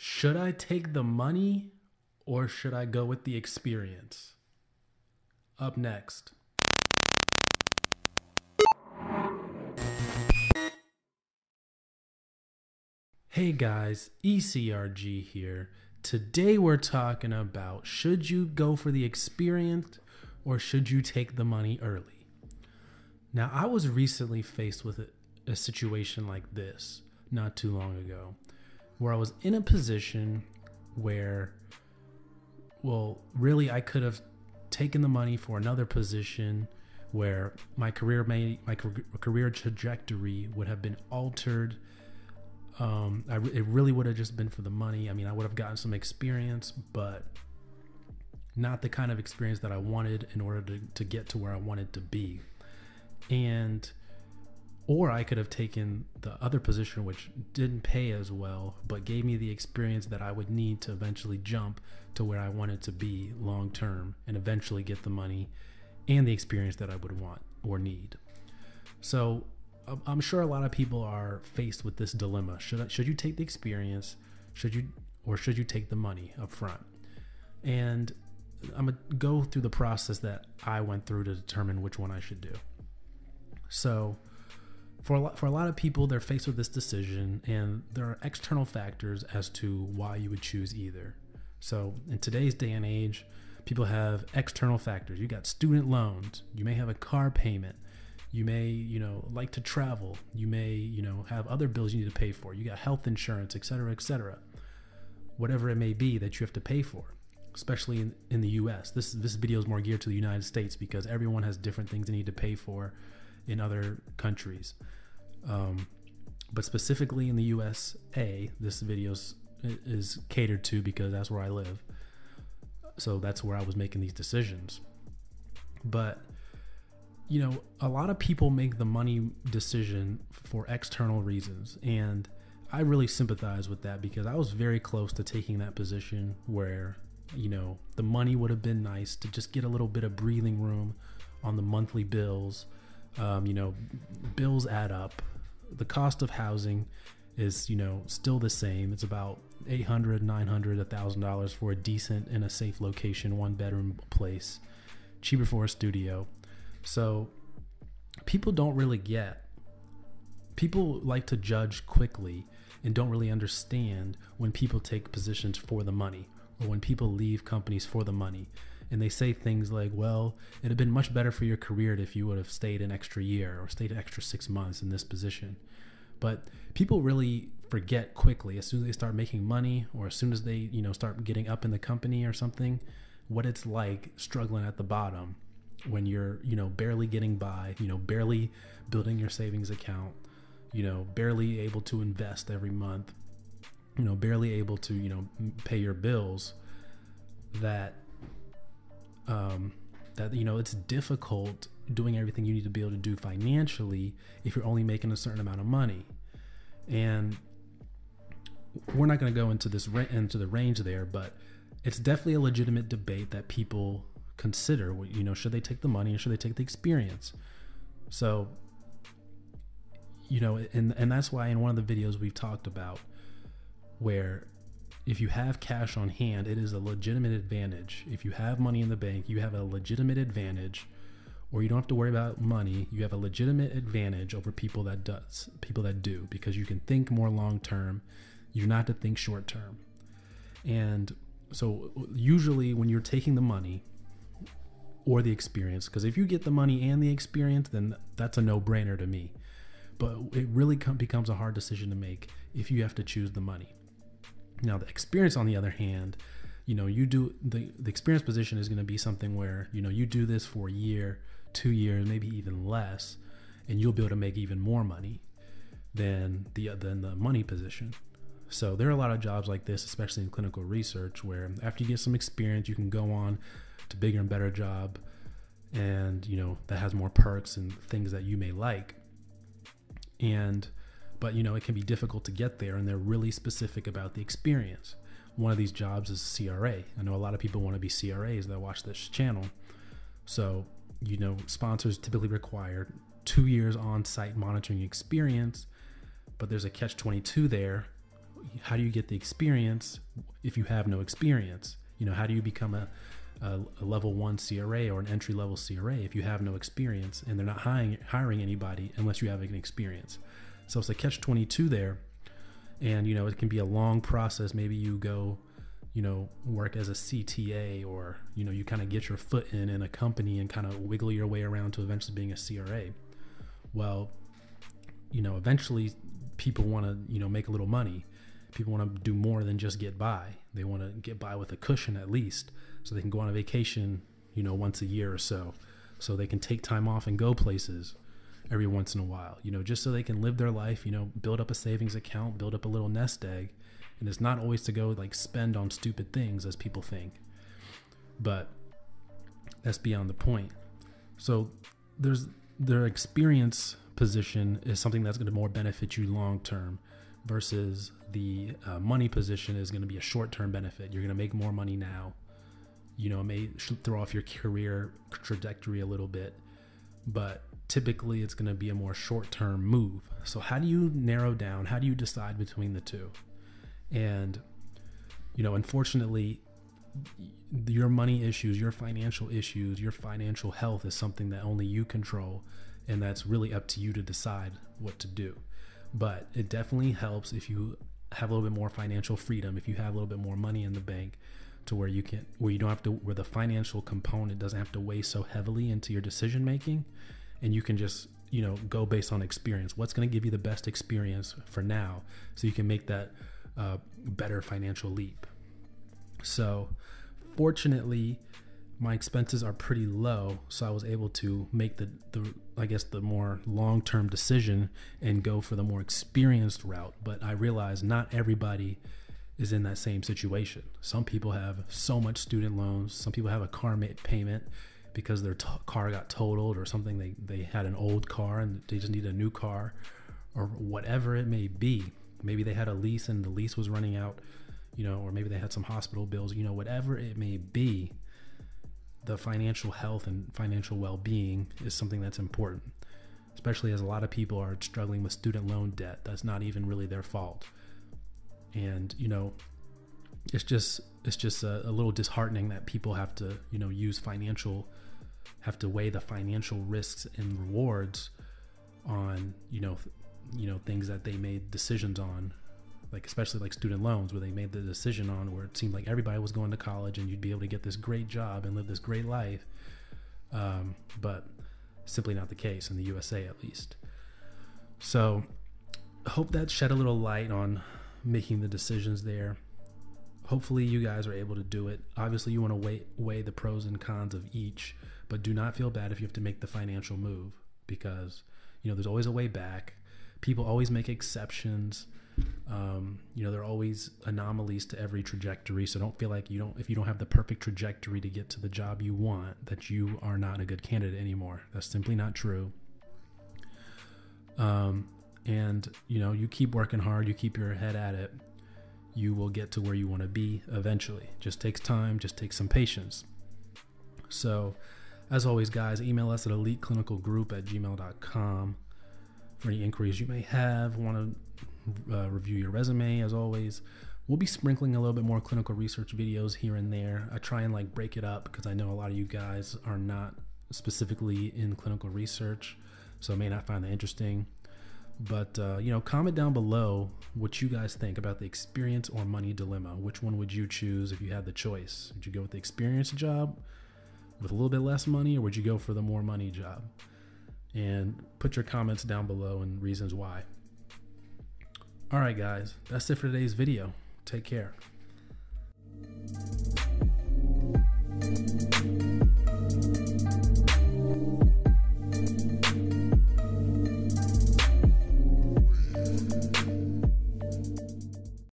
Should I take the money or should I go with the experience? Up next. Hey guys, ECRG here. Today we're talking about should you go for the experience or should you take the money early? Now, I was recently faced with a, a situation like this not too long ago where I was in a position where, well, really I could have taken the money for another position where my career may my career trajectory would have been altered. Um, I, it really would have just been for the money. I mean, I would have gotten some experience, but not the kind of experience that I wanted in order to, to get to where I wanted to be. And or I could have taken the other position, which didn't pay as well, but gave me the experience that I would need to eventually jump to where I wanted to be long term and eventually get the money and the experience that I would want or need. So I'm sure a lot of people are faced with this dilemma. Should I, should you take the experience? Should you or should you take the money up front? And I'm gonna go through the process that I went through to determine which one I should do. So for a lot, for a lot of people, they're faced with this decision, and there are external factors as to why you would choose either. So, in today's day and age, people have external factors. You got student loans. You may have a car payment. You may, you know, like to travel. You may, you know, have other bills you need to pay for. You got health insurance, et cetera, et cetera. Whatever it may be that you have to pay for, especially in, in the U.S. This this video is more geared to the United States because everyone has different things they need to pay for in other countries. Um, but specifically in the USA, this video is catered to because that's where I live. So that's where I was making these decisions. But you know, a lot of people make the money decision for external reasons and I really sympathize with that because I was very close to taking that position where, you know, the money would have been nice to just get a little bit of breathing room on the monthly bills um, you know, bills add up. The cost of housing is, you know, still the same. It's about 800, 900, $1,000 for a decent and a safe location, one bedroom place, cheaper for a studio. So people don't really get, people like to judge quickly and don't really understand when people take positions for the money or when people leave companies for the money and they say things like, "Well, it'd have been much better for your career if you would have stayed an extra year or stayed an extra six months in this position." But people really forget quickly as soon as they start making money or as soon as they, you know, start getting up in the company or something, what it's like struggling at the bottom when you're, you know, barely getting by, you know, barely building your savings account, you know, barely able to invest every month, you know, barely able to, you know, pay your bills that um, that you know it's difficult doing everything you need to be able to do financially if you're only making a certain amount of money. And we're not going to go into this rent into the range there but it's definitely a legitimate debate that people consider you know should they take the money or should they take the experience? So you know and and that's why in one of the videos we've talked about where if you have cash on hand, it is a legitimate advantage. If you have money in the bank, you have a legitimate advantage, or you don't have to worry about money. You have a legitimate advantage over people that does, people that do, because you can think more long term. You do not to think short term. And so, usually, when you're taking the money or the experience, because if you get the money and the experience, then that's a no brainer to me. But it really becomes a hard decision to make if you have to choose the money now, the experience, on the other hand, you know, you do the the experience position is going to be something where you know you do this for a year, two years, maybe even less, and you'll be able to make even more money than the than the money position. So there are a lot of jobs like this, especially in clinical research, where after you get some experience, you can go on to bigger and better job, and you know that has more perks and things that you may like. And but you know it can be difficult to get there and they're really specific about the experience one of these jobs is cra i know a lot of people want to be cras that watch this channel so you know sponsors typically require two years on site monitoring experience but there's a catch 22 there how do you get the experience if you have no experience? You know, how do you become a, a, a level one CRA or an entry level CRA if you have no experience and they're not hiring, hiring anybody unless you have an experience? So it's a catch 22 there. And, you know, it can be a long process. Maybe you go, you know, work as a CTA or, you know, you kind of get your foot in in a company and kind of wiggle your way around to eventually being a CRA. Well, you know, eventually people want to, you know, make a little money. People want to do more than just get by. They want to get by with a cushion at least so they can go on a vacation, you know, once a year or so. So they can take time off and go places every once in a while, you know, just so they can live their life, you know, build up a savings account, build up a little nest egg. And it's not always to go like spend on stupid things as people think. But that's beyond the point. So there's their experience position is something that's going to more benefit you long term versus the uh, money position is going to be a short term benefit. You're going to make more money now. You know, it may throw off your career trajectory a little bit, but typically it's going to be a more short term move. So, how do you narrow down? How do you decide between the two? And, you know, unfortunately, your money issues, your financial issues, your financial health is something that only you control. And that's really up to you to decide what to do. But it definitely helps if you have a little bit more financial freedom, if you have a little bit more money in the bank to where you can, where you don't have to, where the financial component doesn't have to weigh so heavily into your decision making and you can just you know go based on experience. What's going to give you the best experience for now so you can make that uh, better financial leap. So fortunately my expenses are pretty low so i was able to make the, the i guess the more long-term decision and go for the more experienced route but i realize not everybody is in that same situation. Some people have so much student loans some people have a car payment because their t- car got totaled or something. They, they had an old car and they just need a new car or whatever it may be. Maybe they had a lease and the lease was running out, you know, or maybe they had some hospital bills, you know, whatever it may be. The financial health and financial well being is something that's important, especially as a lot of people are struggling with student loan debt. That's not even really their fault. And, you know, it's just it's just a, a, little disheartening that people have to you know use financial have to weigh the financial risks and rewards on you know you know things that they made decisions on. Like especially like student loans where they made the decision on where it seemed like everybody was going to college and you'd be able to get this great job and live this great life. Um, but simply not the case in the usa at least. So hope that shed a little light on making the decisions there hopefully you guys are able to do it obviously you want to weigh, weigh the pros and cons of each but do not feel bad if you have to make the financial move because you know there's always a way back. People always make exceptions. Um, you know there are always anomalies to every trajectory, so don't feel like you don't if you don't have the perfect trajectory to get to the job you want that you are not a good candidate anymore. That's simply not true. Um, and you know you keep working hard, you keep your head at it, you will get to where you want to be eventually. Just takes time, just takes some patience. So as always, guys, email us at eliteclinicalgroup at gmail.com for any inquiries you may have. Want to uh, review your resume, as always. We'll be sprinkling a little bit more clinical research videos here and there. I try and like break it up because I know a lot of you guys are not specifically in clinical research, so may not find that interesting. But uh, you know, comment down below what you guys think about the experience or money dilemma. Which one would you choose if you had the choice? Would you go with the experience job? with a little bit less money, or would you go for the more money job? And put your comments down below and reasons why. All right, guys, that's it for today's video. Take care.